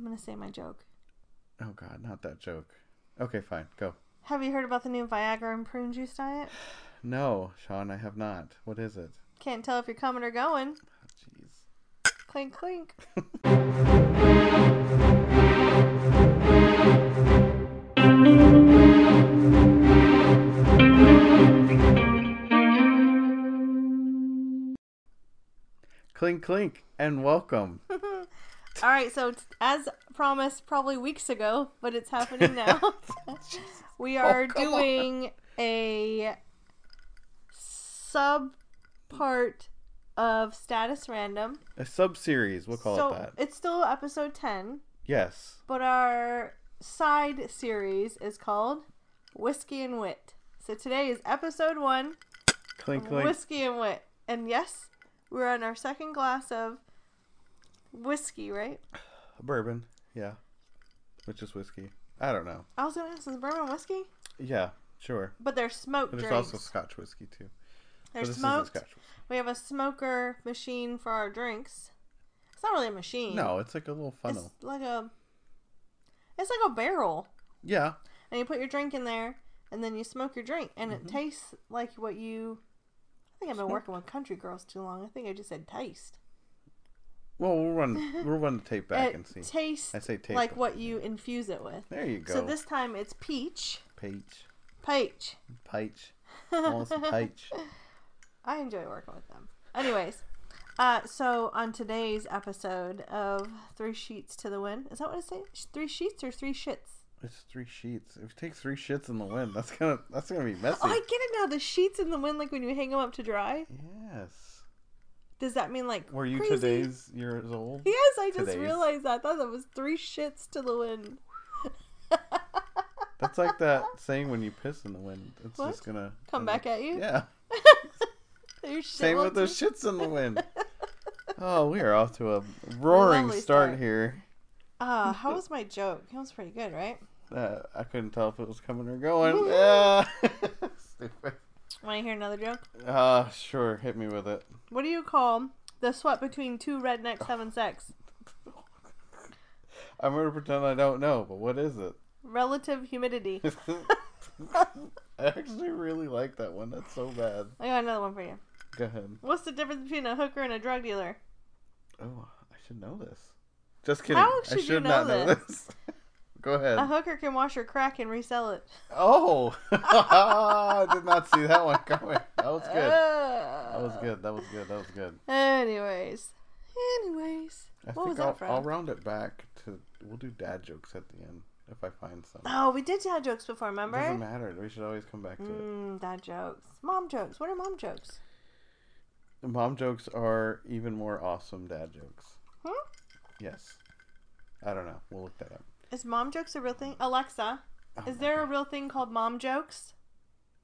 I'm gonna say my joke. Oh God, not that joke. Okay, fine, go. Have you heard about the new Viagra and prune juice diet? No, Sean, I have not. What is it? Can't tell if you're coming or going. Oh, Jeez. Clink clink. clink clink, and welcome. All right, so t- as promised, probably weeks ago, but it's happening now. we oh, are come on. doing a sub part of Status Random. A sub series, we'll call so it that. it's still episode 10, Yes. but our side series is called Whiskey and Wit. So today is episode one Clink of clink. Whiskey and Wit. And yes, we're on our second glass of whiskey, right? Bourbon, yeah. Which is whiskey. I don't know. I was gonna ask, is bourbon whiskey? Yeah, sure. But they're smoked But there's drinks. also Scotch whiskey too. they're so this smoked. isn't Scotch. We have a smoker machine for our drinks. It's not really a machine. No, it's like a little funnel. It's like a. It's like a barrel, Yeah. and you put your drink in there, and then you smoke your drink, and it mm-hmm. tastes like what you. I think I've been Smoke. working with country girls too long. I think I just said taste. Well, we'll run. we'll run the tape back and see. tastes I say tape. like what you infuse it with. There you go. So this time it's peach. Peach, Peach. peach, almost peach. I enjoy working with them. Anyways, uh, so on today's episode of Three Sheets to the Wind, is that what it says? Three sheets or three shits? It's three sheets. If you take three shits in the wind, that's gonna that's gonna be messy. Oh, I get it now. The sheets in the wind, like when you hang them up to dry. Yes. Does that mean like Were you crazy? today's years old? Yes, I just Today's. realized that. I thought that was three shits to the wind. That's like that saying when you piss in the wind. It's What? just gonna Come back at you. Yeah. Same with those shits in the wind. Oh, we are off to a roaring start, start. here. Ah, how was my joke? It was pretty good, right? Uh, I couldn't tell if it was coming or going. yeah. Stupid. Want to hear another joke? Uh, sure. Hit me with it. What do you call the sweat between two rednecks having sex? I'm gonna pretend I don't know, but what is it? Relative humidity. I actually really like that one. That's so bad. I got another one for you. Go ahead. What's the difference between a hooker and a drug dealer? Oh, I should know this. Just kidding. How I should you know not know this? Go ahead. A hooker can wash her crack and resell it. Oh, I did not see that one coming. That was good. That was good. That was good. That was good. Anyways, anyways, I what was I'll, that from? I'll round it back to. We'll do dad jokes at the end if I find some. Oh, we did dad jokes before, remember? Doesn't matter. We should always come back to it. Mmm, dad jokes. Mom jokes. What are mom jokes? Mom jokes are even more awesome dad jokes. Hmm? Yes. I don't know. We'll look that up. Is mom jokes a real thing? Alexa, Oh is my there a real thing called mom jokes?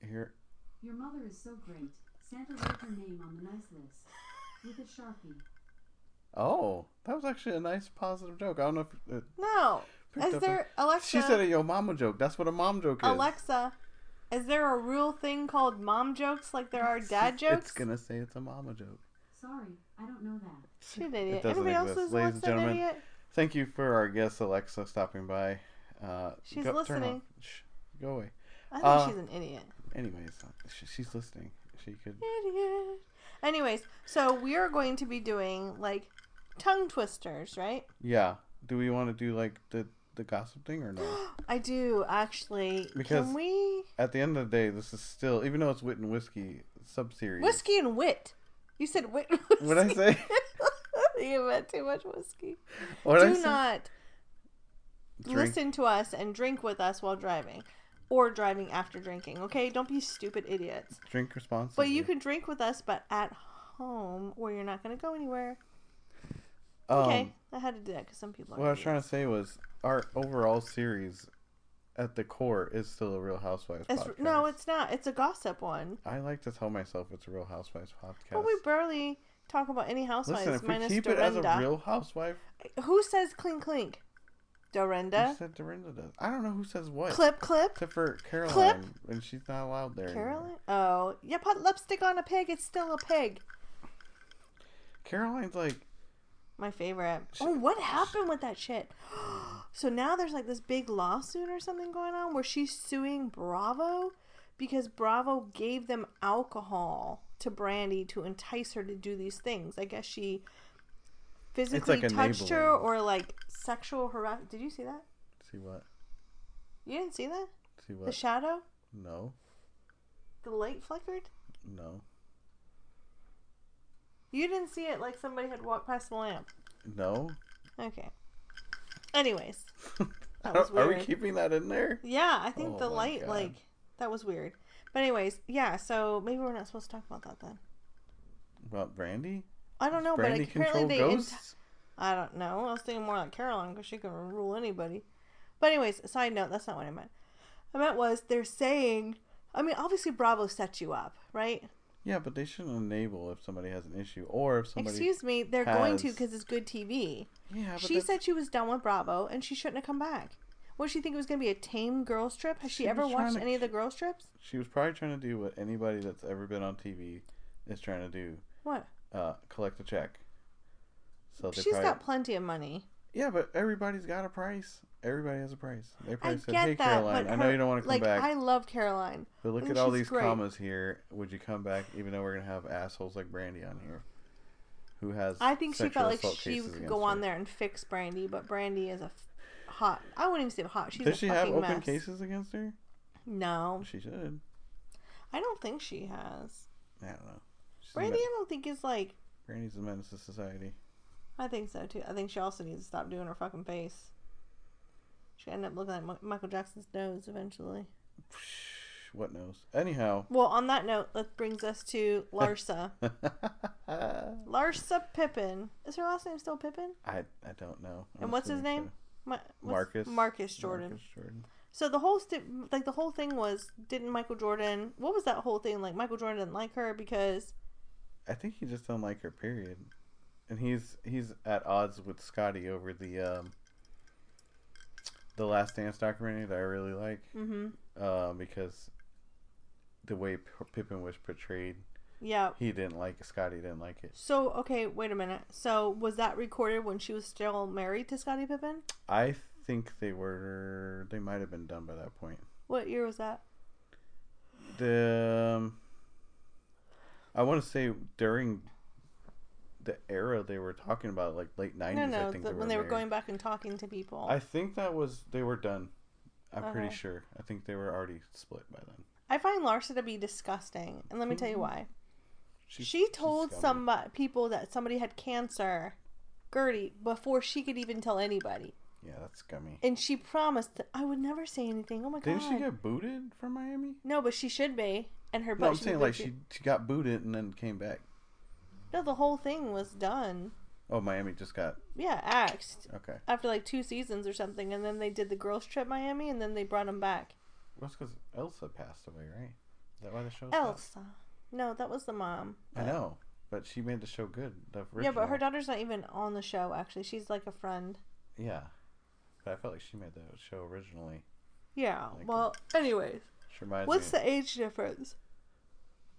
Here? Your mother is so great. Santa wrote her name on the nice list with a sharpie. Oh, that was actually a nice positive joke. I don't know if it No. Is up there Alexa? She said a yo mama joke. That's what a mom joke is. Alexa, is there a real thing called mom jokes like there are dad jokes? It's gonna say it's a mama joke. Sorry, I don't know that. She's an idiot. doesn't Anybody else exist. is Ladies and Alexa an gentlemen, idiot? Thank you for our guest Alexa stopping by. Uh, She's go, listening. Shh, go away. I think Uh, she's an idiot. Anyways, sh- she's listening. She could. Idiot. Anyways, so we are going to be doing like tongue twisters, right? Yeah. Do we want to do like the the gossip thing or no? I do actually. Because- Can we At the end of the day, this is still, even though it's wit and whiskey sub series. whiskey and wit? You said wit. What'd I say? you meant too much whiskey. What do not Drink. listen to us and drink with us while driving, or driving after drinking. Okay, don't be stupid idiots. Drink responsibly. But you can drink with us, but at home where you're not going to go anywhere. Um, Okay, I had to do that because some people. Are What I was trying to say was our overall series, at the core, is still a Real Housewives It's, podcast. no, it's not. It's a gossip one. I like to tell myself it's a Real Housewives podcast. But we barely talk about any housewives Listen, if we minus keep it as a Dorinda. Real Housewife, Who says clink clink? who Dorinda. said Dorinda does? I don't know who says what. Clip clip. Except for Caroline, and she's not allowed there. anymore. Caroline. Oh, you put lipstick on a pig. It's still a pig. Caroline's like My favorite. Oh, what happened with that shit? so now there's like this big lawsuit or something going on where she's suing Bravo because Bravo gave them alcohol to Brandi to entice her to do these things. I guess she physically like touched her or like sexual harassment. Did you see that? See what? You didn't see that? See what? The shadow? no, The light flickered? no, You didn't see it like somebody had walked past the lamp. no. Okay. Anyways. That Are, was are we keeping that in there? Yeah, I think Oh the light, God. like, that was weird. But, anyways, yeah, so maybe we're not supposed to talk about that then. About Brandi? I don't know, Brandi but apparently they. ghosts? I don't know. I was thinking more like Caroline because she can rule anybody. But, anyways, side note, that's not what I meant. I meant was they're saying. I mean, obviously, Bravo sets you up, right? yeah, but they shouldn't enable if somebody has an issue or if somebody. Excuse me, they're going to because it's good TV. Yeah, but She that's- said she was done with Bravo and she shouldn't have come back. What did she think it was going to be a tame girls trip? Has she, She ever watched to any of the girls trips? she was probably trying to do what anybody that's ever been on TV is trying to do: What? uh, collect a check. So She's probably, got plenty of money. yeah, but everybody's got a price. Everybody has a price. They I probably said, get "Hey, that, Caroline, but I know you don't want to come like back, I love Caroline. but look at all these great. commas here. Would you come back, even though we're gonna have assholes like Brandi on here, who has? I think she felt like she could go on her. there and fix Brandi, but Brandi is a hot. I wouldn't even say hot. She's Does she have open mess. cases against her? No, She should. I don't think she has. I don't know. She's Brandi, I don't think is like. Brandi's a menace to society. I think so too. I think she also needs to stop doing her fucking face. She end up looking like Michael Jackson's nose eventually. What knows? Anyhow. Well, on that note, that brings us to Larsa. Larsa Pippen. Is her last name still Pippen? I I don't know. I'm And what's his name? Ma- what's- Marcus. Marcus. Jordan. Marcus Jordan. So the whole st- like the whole thing was didn't Michael Jordan what was that whole thing like Michael Jordan didn't like her because I think he just don't like her. Period. And he's he's at odds with Scottie over the um the Last Dance documentary that I really like. mhm Uh, because the way P- Pippen was portrayed, yeah he didn't like it. Scottie. Didn't like it. so okay wait a minute so was that recorded when she was still married to Scottie Pippen I think they were they might have been done by that point. what year was that The um, I want to say during the era they were talking about, like late nineties. no no I think the, they when they were married. going back and talking to people I think that was they were done. I'm pretty sure. I think they were already split by then. I find Larsa to be disgusting and let me tell you why She's- she told some people that somebody had cancer Gertie before she could even tell anybody Yeah, that's scummy. and she promised that I would never say anything oh my god. Didn't god she get booted from Miami? no but she should be and her No, I'm saying like she she got booted and then came back. No, the whole thing was done. Oh, Miami just got Yeah, axed okay. after like two seasons or something, and then they did the girls' trip Miami, and then they brought him back. Well, that's because Elsa passed away, right? Is that why the show? Elsa. No, that was the mom. I know, but she made the show good. The Yeah, but her original. daughter's not even on the show. Actually, she's like a friend. Yeah, but I felt like she made the show originally. Yeah. Like well, anyways, She reminds what's me. the age difference?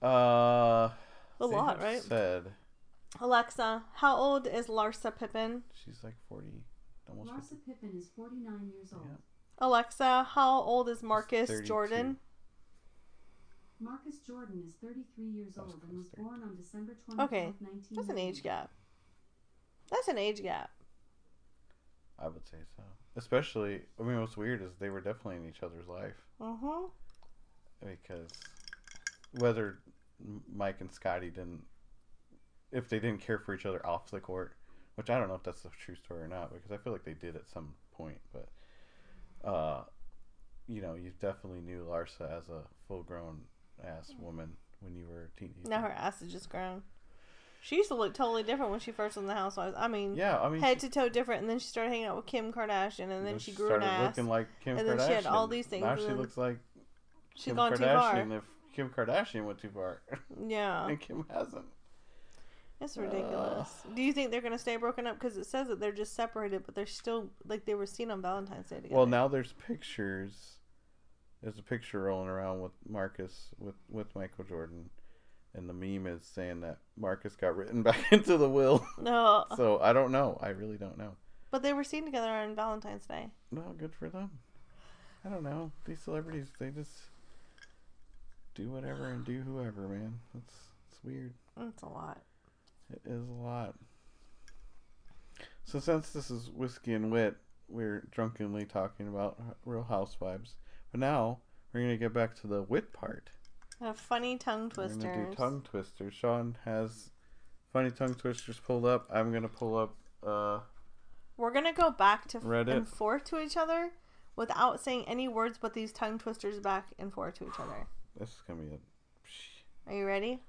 Uh, A they lot, right? Said Alexa, how old is Larsa Pippen? she's like forty, almost fifty. Larsa Pippen is 49 years old. Yeah. Alexa, how old is Marcus 32. Jordan? Marcus Jordan is 33 years old and was born on December 24, Okay, 1990. That's an age gap. That's an age gap. I would say so. Especially, I mean, what's weird is they were definitely in each other's life Mm-hmm. because whether Mike and Scottie didn't, if they didn't care for each other off the court, which I don't know if that's a true story or not, because I feel like they did at some point, but, uh, you know, you definitely knew Larsa as a full-grown ass woman when you were a teenager. Now her ass is just grown. She used to look totally different when she first was in the housewives. I mean, Yeah, I mean, head she- to toe different, and then she started hanging out with Kim Kardashian, and then she grew an ass. looking like Kim and Kardashian. then she had all these things, Now she looks like She's Kim gone too far. Kardashian if Kim Kardashian went too far, Yeah, and Kim hasn't. it's ridiculous. Do you think they're gonna stay broken up? Because it says that they're just separated, but they're still like they were seen on Valentine's Day together. Well, now there's pictures. There's a picture rolling around with Marcus with with Michael Jordan, and the meme is saying that Marcus got written back into the will. No, so I don't know. I really don't know. but they were seen together on Valentine's Day. No, good for them. I don't know. These celebrities, they just do whatever and do whoever, man. That's it's weird. That's a lot. It is a lot. So since this is whiskey and wit, we're drunkenly talking about Real Housewives. But now we're gonna get back to the wit part. A funny tongue We're gonna do tongue twisters. Sean has funny tongue twisters pulled up. I'm gonna pull up. Uh, We're gonna go back to Reddit. and forth to each other without saying any words but these tongue twisters back and forth to each other. this is gonna be a. Are you ready?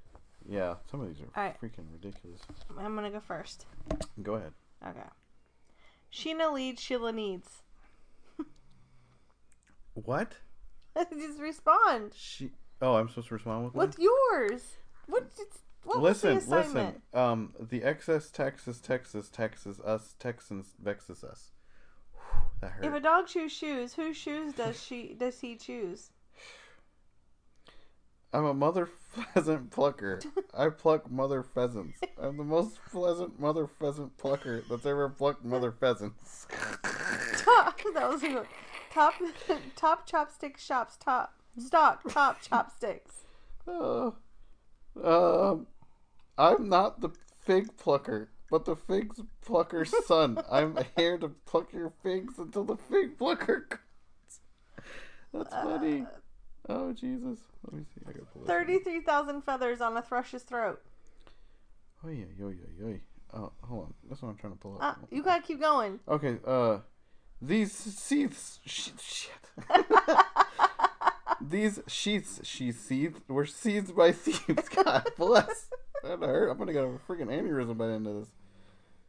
Yeah, some of these are Alright. freaking ridiculous. I'm gonna go first. Go ahead. Okay. Sheena leads, Sheila needs. What? Just respond She. Oh, I'm supposed to respond with one? yours. What? What listen, was the assignment? listen. Um, the excess Texas, Texas, Texas, us Texans vexes us. Whew, that hurt. If a dog chews shoes, whose shoes does she does he choose? I'm a mother pheasant plucker. I pluck mother pheasants. I'm the most pleasant mother pheasant plucker that's ever plucked mother pheasants. That was good. Top. Top chopstick shops. Top. Stock. Top chopsticks. Uh, um, I'm not the fig plucker, but the fig plucker's son. I'm here to pluck your figs until the fig plucker comes. That's funny. Oh Jesus! Let me see. I pull Thirty-three thousand feathers on a thrush's throat. Oh yeah, yo yo yo. Oh, hold on. That's what I'm trying to pull up. Ah, you gotta keep going. Okay, uh, these seeds, sh- shit. these sheets she seethed were seeds by thieves. God bless. That hurt. I'm gonna get a freaking aneurysm by the end of this.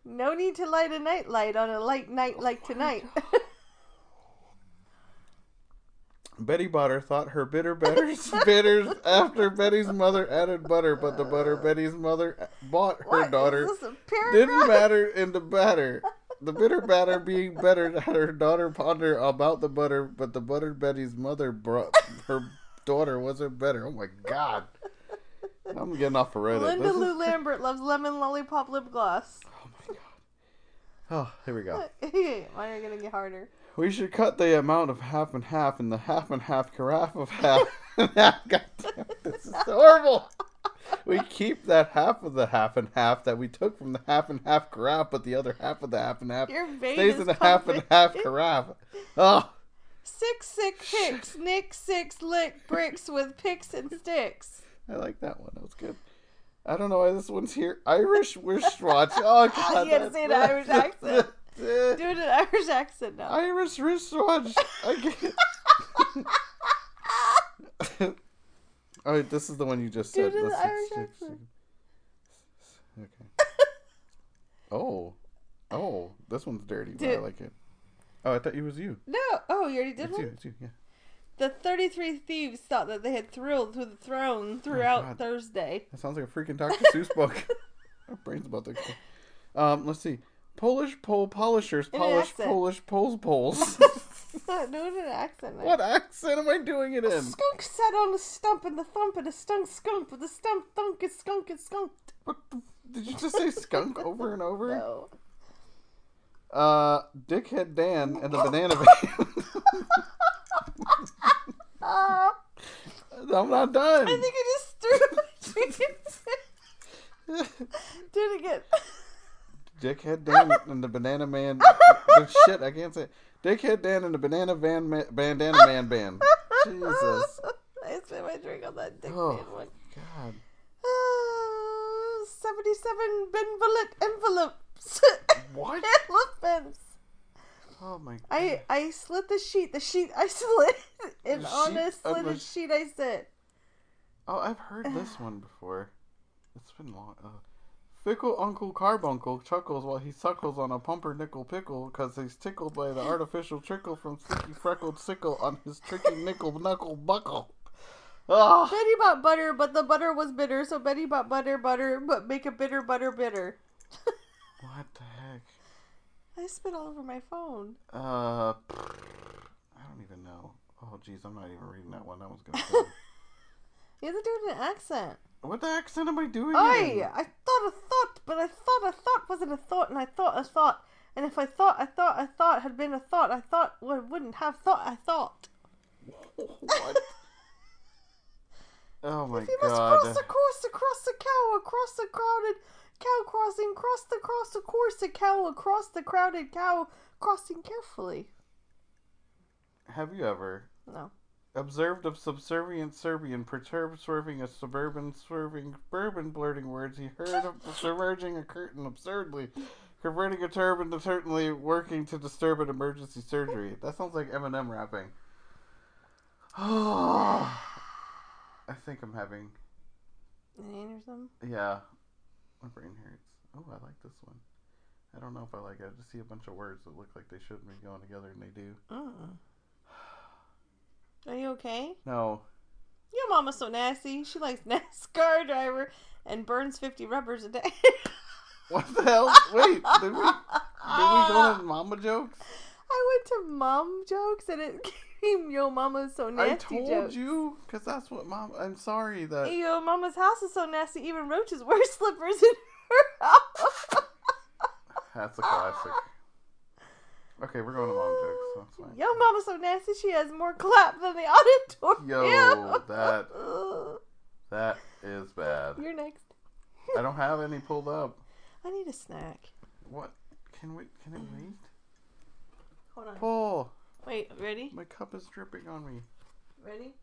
No need to light a nightlight on a light night oh like tonight. Betty Butter thought her bitter betters bitters after Betty's mother added butter, but the butter uh, Betty's mother bought her What? Daughter didn't matter in the batter. The bitter batter being better had her daughter ponder about the butter, but the buttered Betty's mother brought her daughter wasn't better. Oh my god. I'm getting off of Reddit. Linda This is- Lou Lambert loves lemon lollipop lip gloss. Oh my god. Oh, here we go. Mine are you gonna get harder. We should cut the amount of half and half in the half and half carafe of half and half. God damn, this is horrible. We keep that half of the half and half that we took from the half and half carafe, but the other half of the half and half Your vein stays is in the half and half carafe. Oh, Six sick picks, Nick six lick bricks with picks and sticks. I like that one. That was good. I don't know why this one's here. Irish wristwatch. Oh, God. You gotta say the Irish accent. Do Do it in an Irish accent now. Irish wristwatch. I can't. oh, this is the one you just said. it in The the Irish accent. Okay. Oh, oh, this one's dirty, but I like it. Oh, I thought it was you. No, oh, you already did It's one. you. It's you. Yeah. The thirty-three thieves thought that they had thrilled through the throne throughout Oh, Thursday. That sounds like a freaking Dr. Seuss book. My brain's about to. go. Um, let's see. Polish pole polishers polish. Polish poles poles. Do it an accent. now. what accent am I doing it A in? skunk sat on a stump and the thump and a stunk skunk with the stump thunk and skunk and skunked. What the, did you just say skunk over and over? No. Uh, Dickhead Dan and the Banana Van. Uh, I'm not done. I think I just threw my dreams. Do it again. Dickhead Dan and the Banana Man. shit, I can't say. it. Dickhead Dan and the Banana Van ma- Bandana Man Band. Jesus. I spit my drink on that dick Oh. man one. God. Uh, 77 benevolent envelopes. What? Elephants. Oh my god. I I slit the sheet. The sheet I slit. And The on a sheet slitted a- sheet I sit. Oh, I've heard this one before. It's been long. Uh, Fickle Uncle Carbuncle chuckles while he suckles on a pumpernickel pickle because he's tickled by the artificial trickle from sticky freckled sickle on his tricky nickel knuckle buckle. Ah, Betty bought butter, but the butter was bitter, so Betty bought butter, butter, but make a bitter butter bitter. what the heck? I spit all over my phone. Uh, I don't even know. Oh, jeez, I'm not even reading that one. That one's gonna. You have to do it in an accent. What the accent am I doing? Oi! in? I thought a thought, but I thought a thought wasn't a thought, and I thought a thought. And if I thought I thought I thought had been a thought, I thought well, wouldn't have thought I thought. what? Oh my If you must cross a course across a cow, across the crowded cow crossing, cross the cross the course a cow across the crowded cow crossing carefully. Have you ever No. Observed a subservient Serbian perturbed swerving a suburban swerving bourbon blurting words. He heard of submerging a curtain absurdly converting a turban to certainly working to disturb an emergency surgery. That sounds like Eminem rapping. Oh I think I'm having An aneurysm? yeah. My brain hurts. Oh I like this one. I don't know if I like it. I just see a bunch of words that look like they shouldn't be going together and they do. Mm. Are you okay? no Your mama's so nasty. She likes NASCAR driver and burns 50 rubbers a day. what the hell wait did we did we go to mama jokes I went to mom jokes and it came Yo Mama's so nasty I told jokes. you because that's what mom. I'm sorry that Yo Mama's house is so nasty. Even roaches wear slippers in her house. that's a classic. Okay, we're going to mom jokes. So that's fine. Yo Mama's so nasty. She has more clap than the auditorium. Yo, that that is bad. You're next. I don't have any pulled up. I need a snack. What? Can we? Can it wait? Hold on. Pull. Wait, ready? My cup is dripping on me. Ready?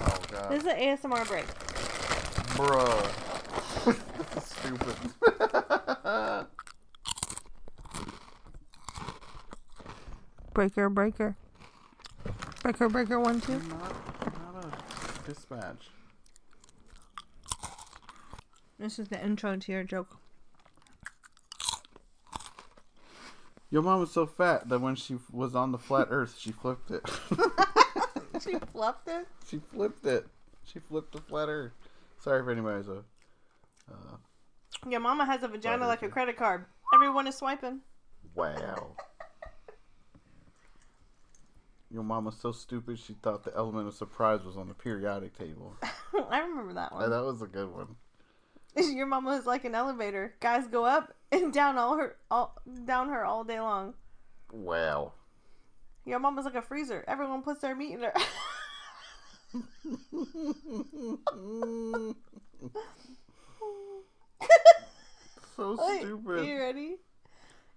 Oh god, This is an ASMR break. bruh. stupid. Breaker, breaker. Breaker, breaker, one, two. not, not a dispatch. This is the intro to your joke. Your mom was so fat that when she was on the flat Earth, she flipped it. she flipped it. She flipped it. She flipped the flat earth. Sorry if anybody's a. Uh, Your mama has a vagina like a credit card. Everyone is swiping. wow. Your mom was so stupid she thought the element of surprise was on the periodic table. I remember that one. that was a good one. Your mama is like an elevator. Guys go up and down all her all down her all day long. Wow. Your mama's like a freezer. Everyone puts their meat in her. so stupid. you ready?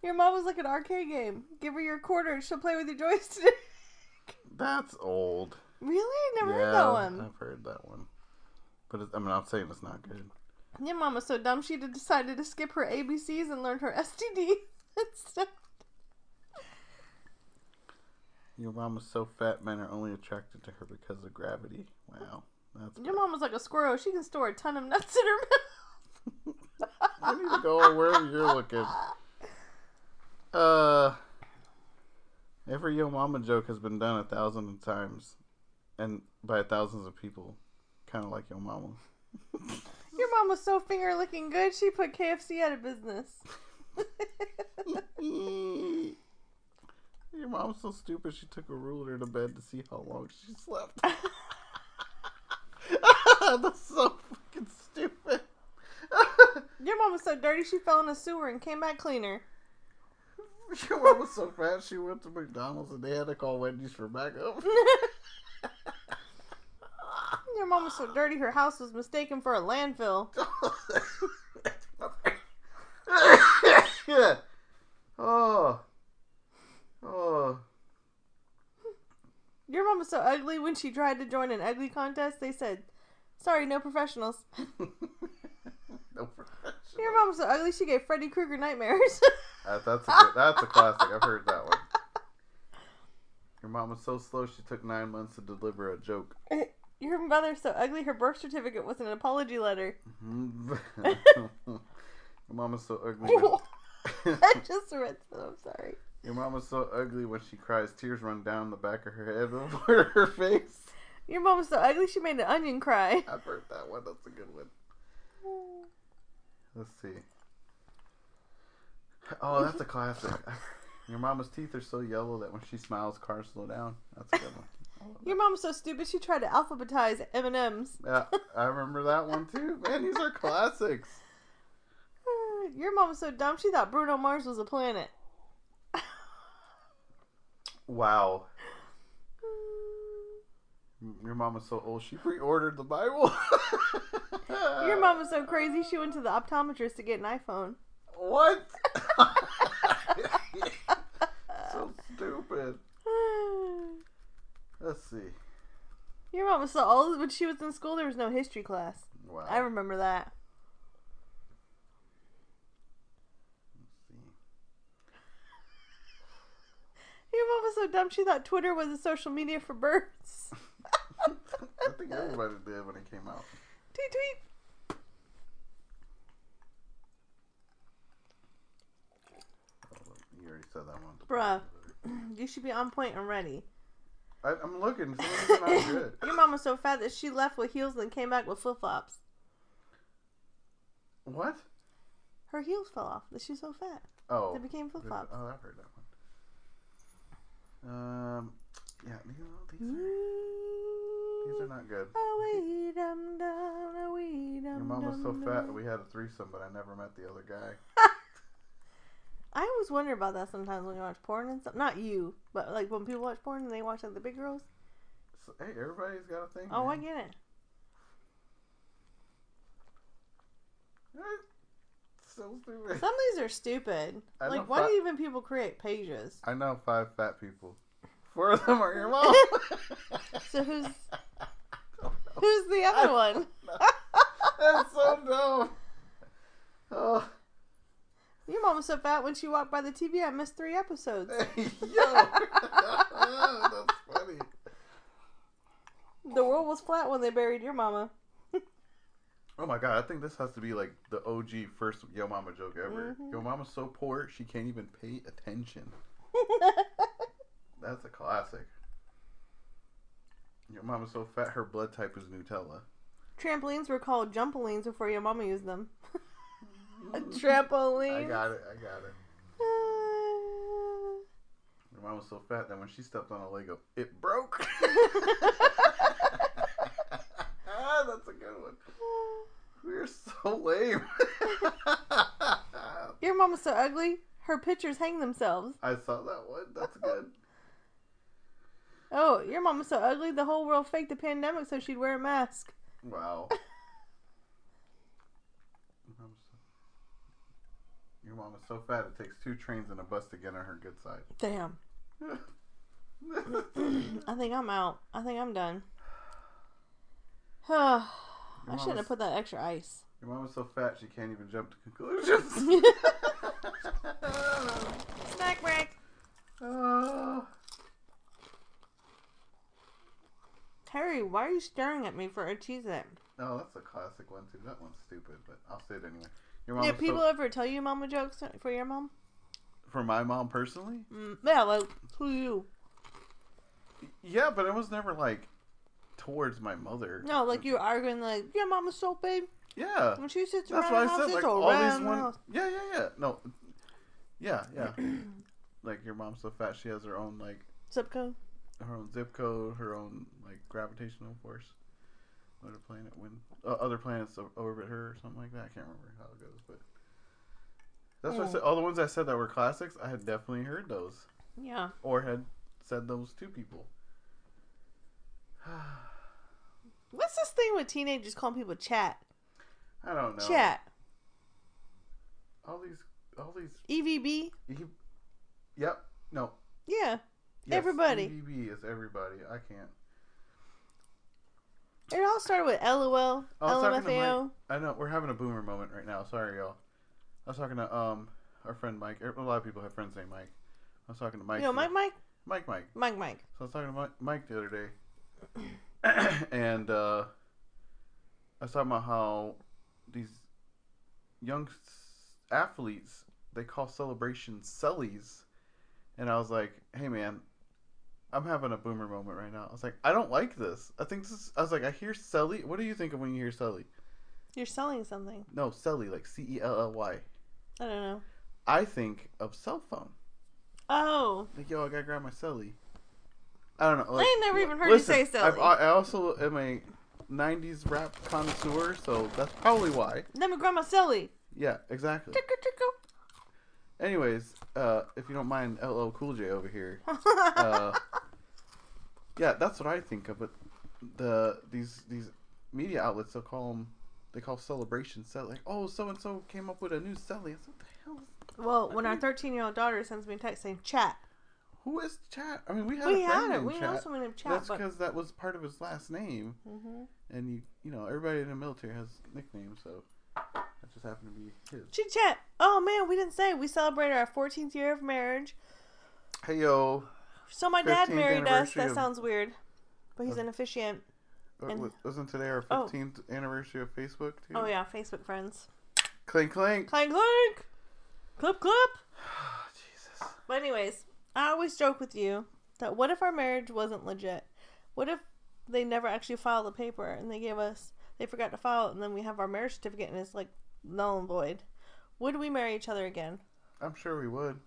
Your mama's like an arcade game. Give her your quarter. She'll play with your joystick. That's old. really? Never yeah, heard that one. I've heard that one. But it's, I mean, I'm not saying it's not good. Your mama's so dumb she decided to skip her ABCs and learn her STD instead. Your mom was so fat, men are only attracted to her because of gravity. Wow. That's Your mama's like a squirrel. She can store a ton of nuts in her mouth. I need to go wherever you're looking. Uh, every Yo Mama joke has been done a thousand of times, and by thousands of people, kind of like Yo Mama. Your mom was so finger looking good, she put KFC out of business. Your mom's so stupid. She took a ruler to bed to see how long she slept. That's so fucking stupid. Your mom was so dirty she fell in a sewer and came back cleaner. Your mom was so fat she went to McDonald's and they had to call Wendy's for backup. Your mom was so dirty her house was mistaken for a landfill. yeah. Oh. Oh. Your mom was so ugly when she tried to join an ugly contest, they said, Sorry, no professionals. no professional. Your mom was so ugly she gave Freddy Krueger nightmares. That, that's a good, that's a classic. I've heard that one. Your mom was so slow she took nine months to deliver a joke. Uh, your mother's so ugly her birth certificate was an apology letter. Mm-hmm. Your mom was so ugly. I just read that, I'm sorry. your mom was so ugly when she cries, tears run down the back of her head over her face. Your mom was so ugly she made an onion cry. I've heard that one. That's a good one. Let's see. Oh, that's a classic. Your mama's teeth are so yellow that when she smiles, cars slow down. That's a good one. Your mom's so stupid. She tried to alphabetize M and M's. Yeah, I remember that one too. Man, these are classics. Your mom was so dumb. She thought Bruno Mars was a planet. Wow. Your mom was so old. She pre-ordered the Bible. Your mom was so crazy. She went to the optometrist to get an iPhone. What? so stupid. Let's see. Your mom was so old. When she was in school, there was no history class. Wow. I remember that. Your mom was so dumb. She thought Twitter was a social media for birds. I think everybody did when it came out. tweet tweet. You already said that one. Bruh. You should be on point and ready. I, I'm looking. Some of not good. Your mom was so fat that she left with heels and came back with flip flops. What? Her heels fell off. That she's so fat. Oh. They became flip flops. Oh, I've heard that one. Um, yeah, these are, these are not good. Wee dum dum, wee dum Your um, mom was so fat that we had a threesome, but I never met the other guy. I always wonder about that sometimes when you watch porn and stuff. Not you, but like when people watch porn and they watch like the big girls. So, hey, everybody's got a thing. Oh, I get it. So stupid. Some of these are stupid. I Like, why do even people create pages? I know five fat people. Four of them are your mom. So who's who's the other one? That's so dumb. Oh, Your mom was so fat when she walked by the TV, I missed three episodes. yo. That's funny. The world was flat when they buried your mama. Oh my god, I think this has to be like the OG first Yo Mama joke ever. Mhm. Yo Mama's so poor she can't even pay attention. That's a classic. Your mama's so fat her blood type is Nutella. Trampolines were called jumpolines before your mama used them. A trampoline. I got it, I got it. Your mom was so fat that when she stepped on a Lego, it broke. ah, that's a good one. We're so lame. Your mom was so ugly, her pictures hang themselves. I saw that one. That's good. Oh, your mom was so ugly, the whole world faked the pandemic so she'd wear a mask. Wow. Your mom's so- Your mom is so fat it takes two trains and a bus to get on her good side. Damn. I think I'm out. I think I'm done. I shouldn't is- have put that extra ice. Your mom is so fat she can't even jump to conclusions. Snack break. Oh. Terry, why are you staring at me for a cheese it? Oh, that's a classic one too. That one's stupid, but I'll say it anyway. Your mom Did people so, ever tell you mama jokes for your mom? for my mom personally. Mm, yeah, like, who you? Yeah, but it was never like towards my mother. No, like you arguing, like, your mama's so big. Yeah, When she sits that's around the house, said like all these round one. house. Yeah, yeah, yeah. No, yeah, yeah. like your mom's so fat she has her own like Zip code. Her own zip code, her own like gravitational force. Other planet when uh, other planets orbit her or something like that. I can't remember how it goes, but that's why I said all the ones I said that were classics. I had definitely heard those Yeah. or had said those to people. What's this thing with teenagers calling people chat? I don't know. Chat. All these, all these. EVB? E- yep. No. Yeah. Yes, Everybody. EVB is everybody. I can't. It all started with LOL, I was talking to LMFAO. Mike. I know we're having a boomer moment right now. Sorry, y'all. I was talking to um our friend Mike. A lot of people have friends named Mike. I was talking to Mike. You know, Mike, Mike, Mike, Mike. Mike, Mike. So I was talking to Mike, Mike the other day, and uh, I was talking about how these young athletes they call celebrations cellies, and I was like, "Hey, man." I'm having a boomer moment right now. I was like, I don't like this. I think this is. I was like, I hear Celly. What do you think of when you hear Celly? You're selling something. No, Celly, like C E L L Y. I don't know. I think of cell phone. Oh, Like, yo, I gotta grab my Selly. I don't know. Like, I ain't never even heard listen, you say I've- I also am a '90s rap connoisseur, so that's probably why. Let me grab my silly. Yeah, exactly. Tickle, tickle. Anyways, uh, if you don't mind, LL Cool J over here. Uh, yeah, that's what I think of. But the these these media outlets they'll call them they call celebration sell like oh so and so came up with a new celly. It's, What the hell? is- well, when our 13 year old daughter sends me a text saying chat, Who is chat? I mean, we had we a friend had it. named We know Chat. someone named chat, That's because that was part of his last name, Mhm. and you you know everybody in the military has nicknames, so that just happened to be his. chit chat. Oh man, we didn't say we celebrated our 14th year of marriage. Hey yo, So my dad married us. That of- sounds weird, but he's an officiant. wa- And- wa- wasn't today our Oh. 15th anniversary of Facebook too? Oh yeah, Facebook friends. Clink clink. Clank clank, clip clip. Jesus. But anyways, I always joke with you that what if our marriage wasn't legit? What if they never actually filed the paper and they gave us they forgot to file it and then we have our marriage certificate and it's like null and void? Would we marry each other again? I'm sure we would.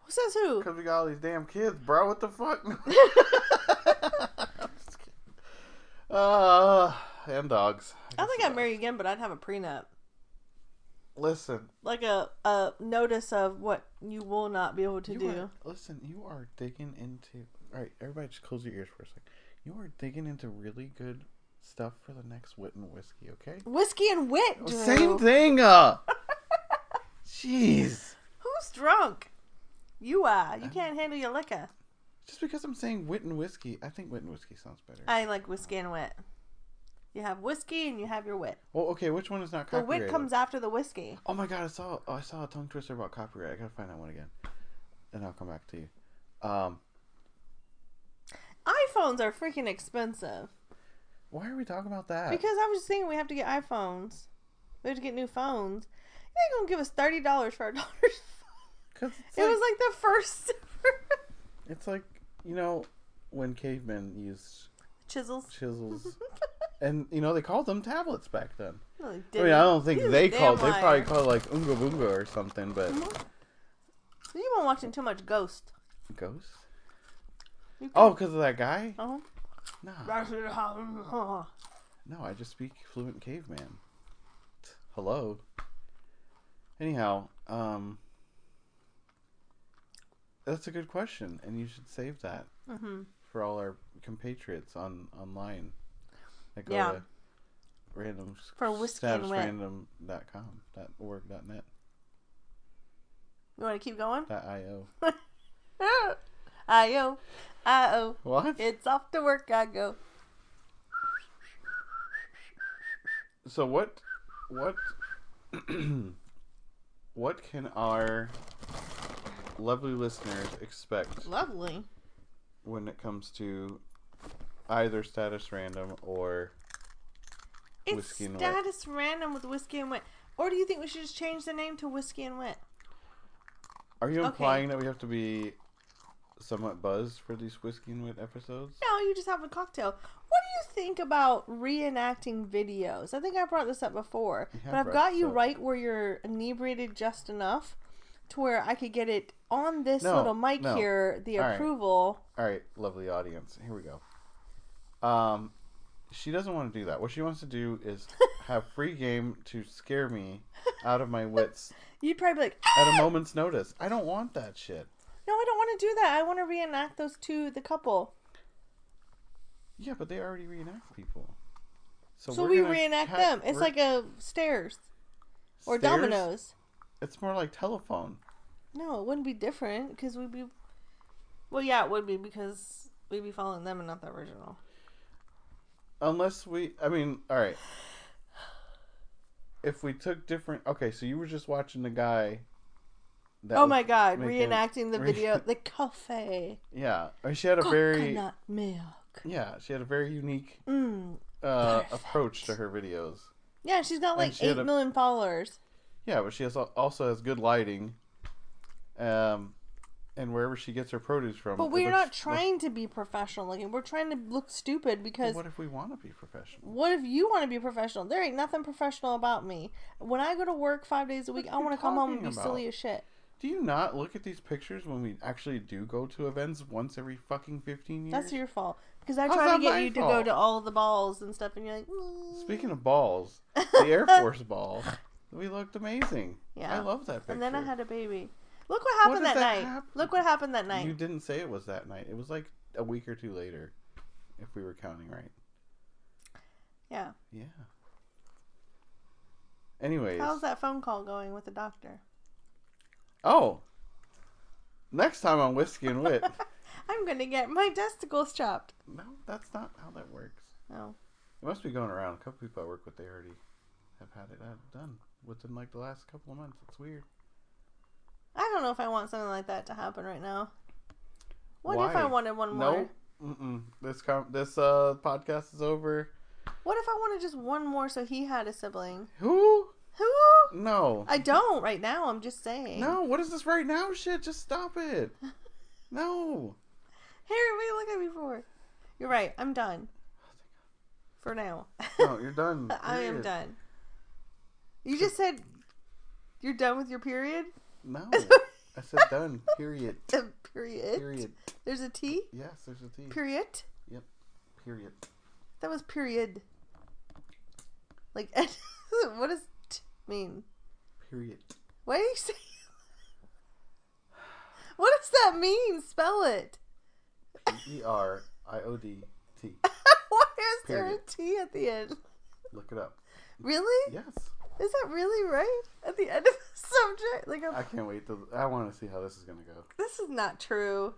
Who says who? Because we got all these damn kids, bro. What the fuck? I'm just kidding. Uh, and dogs. I think I'd marry again, but I'd have a prenup. Listen. Like a, a notice of what you will not be able to you do. Are, listen, you are digging into. Alright, everybody just close your ears for a second. You are digging into really good stuff for the next wit and whiskey, okay? Whiskey and wit, Drew. Same thing, uh. Jeez. Who's drunk? You are. You can't handle your liquor. Just because I'm saying wit and whiskey, I think wit and whiskey sounds better. I like whiskey and wit. You have whiskey and you have your wit. well, okay, which one is not The copyrighted? wit comes after the whiskey. Oh my god, I saw oh, I saw a tongue twister about copyright. I gotta find that one again, and I'll come back to you. Um, iPhones are freaking expensive. why are we talking about that? Because I was just thinking we have to get iPhones. We have to get new phones. You ain't gonna give us thirty dollars for our daughter's. 'Cause It like, was like the first it's like you know when cavemen used chisels. chisels, and you know they called them tablets back then. No, I mean. I don't think He's they called. They probably called it like Unga Bunga or something. But You been watching too much Ghost. Ghost. Oh, because of that guy? Uh-huh. Nah, no, I just speak fluent caveman. Hello. Anyhow, um, that's a good question, and you should save that hmm for all our compatriots on online. Go Yeah. to random For whiskey and wit. statusrandom.com, dot org, dot net, You want to keep going? dot io. I-O. I-O. What? It's off to work I go. So what? What? what can our lovely listeners expect Lovely. when it comes to either status random or It's Whiskey and Wit. status random with whiskey and wit. Or do you think we should just change the name to whiskey and wit? are you Okay. implying that we have to be somewhat buzzed for these whiskey and wit episodes? No, you just have a cocktail. What do you think about reenacting videos? I think I brought this up before, but I've got you up. right where you're inebriated just enough to where I could get it on this No, little mic no. here, the All right. approval. All right, lovely audience. Here we go. Um, she doesn't want to do that. What she wants to do is have free game to scare me out of my wits You'd probably be like, at "Ah!" a moment's notice. I don't want that shit. No, I don't want to do that. I want to reenact those two, the couple. Yeah, but they already reenact people. So, we're we reenact them. It's like a stairs or stairs? dominoes. It's more like telephone. No, it wouldn't be different because we'd be. Well, yeah, it would be because we'd be following them and not the original. Unless we, I mean, all right. If we took different, okay, so you were just watching the guy. That oh my god, making- reenacting the re- video, the cafe, Yeah, I mean, she had a very, coconut milk. yeah, she had a very unique Mm. uh, approach to her videos. Yeah, she's got like eight a- million followers. Yeah, but she has also has good lighting. Um, and wherever she gets her produce from. But we're looks- not looks- trying to be professional looking. We're trying to look stupid because what if we want to be professional? what if you want to be professional? There ain't nothing professional about me. When I go to work five days a week, I want to come home and be about? silly as shit. Do you not look at these pictures when we actually do go to events once every fucking 15 years? That's your fault. Because I How's try to get you to go to all the balls and stuff, and you're like, "Mm." Speaking of balls, the Air Force ball, we looked amazing. Yeah. I love that picture. and then I had a baby. Look what happened does that, that night. happen? Look what happened that night. You didn't say it was that night. It was like a week or two later, if we were counting right. yeah. Yeah. Anyways. How's that phone call going with the doctor? Oh. Next time on Whiskey and Wit. I'm gonna get my testicles chopped. no, that's not how that works. No. It must be going around. A couple people I work with, they already have had it uh, done within like the last couple of months. It's weird. I don't know if I want something like that to happen right now. What if I wanted one more? No. This com- this uh podcast is over. What if I wanted just one more so he had a sibling? Who? Who? No. I don't right now. I'm just saying. No. What is this right now? Shit. Just stop it. No. Harry, what are you look at me for? You're right. I'm done. For now. No. You're done. I am done. You just said you're done with your period? No. I said done. Period. period. Period. There's a T? Yes, there's a T. Period? Yep. Period. That was period. Like, what does t mean? Period. Why are you saying? What does that mean? Spell it. E R I O D T. Why is there a T at the end? Look it up. Really? Yes. Is that really right at the end of the subject? Like, I can't wait to. I want to see how this is gonna go. this is not true.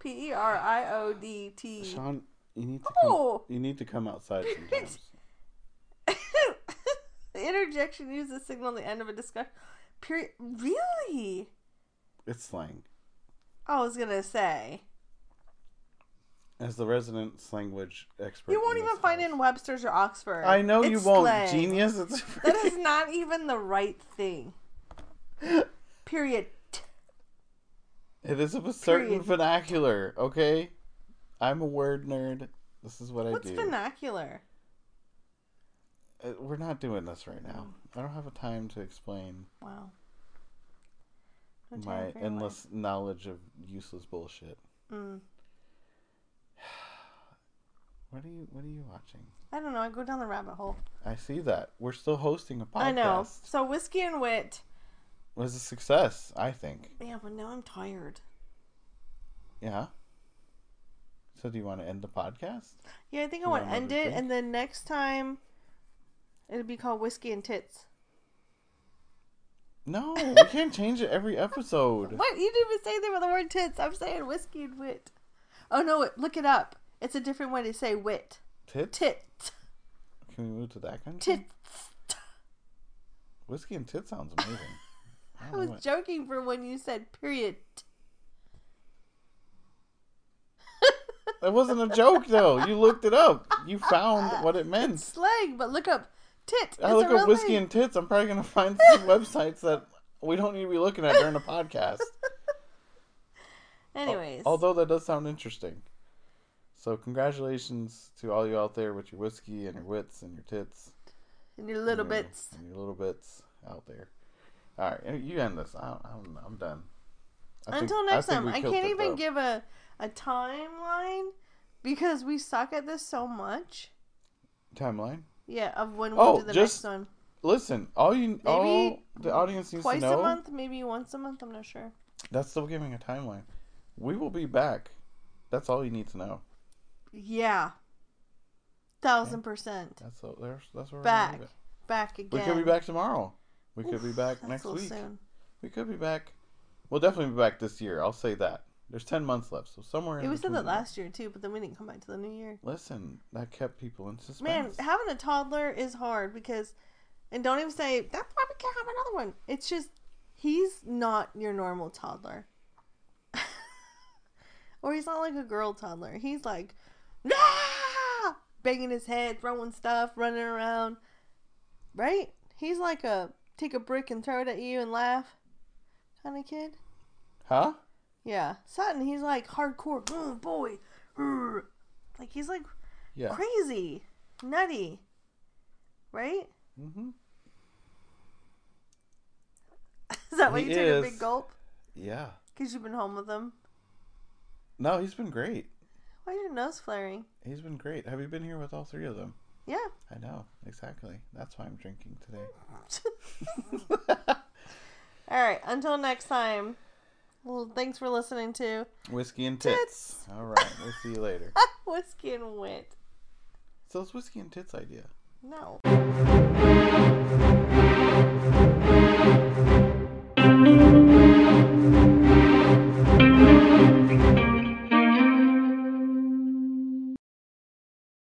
P E R I O D T. Sean, you need to Oh. come. You need to come outside sometimes. the interjection uses a signal at the end of a discussion. Period. Really? it's slang. I was gonna say. As the resident language expert, You won't even this find it in Webster's or Oxford. I know you won't, slang. genius. It's That is not even the right thing. Period. It is of a certain Period. vernacular. Okay, I'm a word nerd. This is what I What's do. vernacular? Uh, We're not doing this right now. I don't have a time to explain Wow. No my endless knowledge of useless bullshit. life. Mm. What are you What are you watching? I don't know. I go down the rabbit hole. I see that we're still hosting a podcast. I know. So whiskey and wit. Was a success, I think. Yeah, but now I'm tired. Yeah. So do you want to end the podcast? Yeah, I think I want to end it, drink? and then next time it'll be called whiskey and tits. No, we can't change it every episode. What? You didn't even say anything about the word tits. I'm saying whiskey and wit. Oh no! Look it up. It's a different way to say wit. Tits? Tit. Can we move to that kind country? Tits. Whiskey and tits sounds amazing. I I was what- joking for when you said period. That wasn't a joke though. You looked it up. You found uh, what it meant. Slang, but look up tit. I look up whiskey thing. and tits. I'm probably gonna find some websites that we don't need to be looking at during a podcast. Anyways, Although that does sound interesting. So congratulations to all you out there with your whiskey and your wits and your tits. and your little and your- bits. And your little bits out there. All right, you end this. I, I'm, I'm done. I Until I next think time, I can't even though. give a a timeline because we suck at this so much. timeline. Yeah, of when we Oh, do the just next one. Listen, all you, all the audience needs to know. Twice a month, maybe once a month. I'm not sure. That's still giving a timeline. We will be back. That's all you need to know. Yeah, thousand percent That's all, there's, that's where we're back, gonna back again. We could be back tomorrow. We could be back next week. soon. We could be back. We'll definitely be back this year. I'll say that. There's ten months left, so somewhere. Yeah, we said that last year too, but then we didn't come back to the new year. Listen, that kept people in suspense. Man, having a toddler is hard because, and don't even say that's why we can't have another one. It's just he's not your normal toddler, or he's not like a girl toddler. He's like, ah! banging his head, throwing stuff, running around. Right? He's like a take a brick and throw it at you and laugh kind of kid. huh? Yeah, Sutton. He's like hardcore. Boom, boy. Like he's like Yeah. crazy, nutty, right? Mm-hmm. Is that why He you took a big gulp? Yeah. Because you've been home with him. No, he's been great. Why is your nose flaring? He's been great. Have you been here with all three of them? Yeah. I know exactly. That's why I'm drinking today. All right. Until next time. Well, thanks for listening to Whiskey and tits. Tits. All right. We'll see you later. Whiskey and Wit. So it's whiskey and tits idea. No.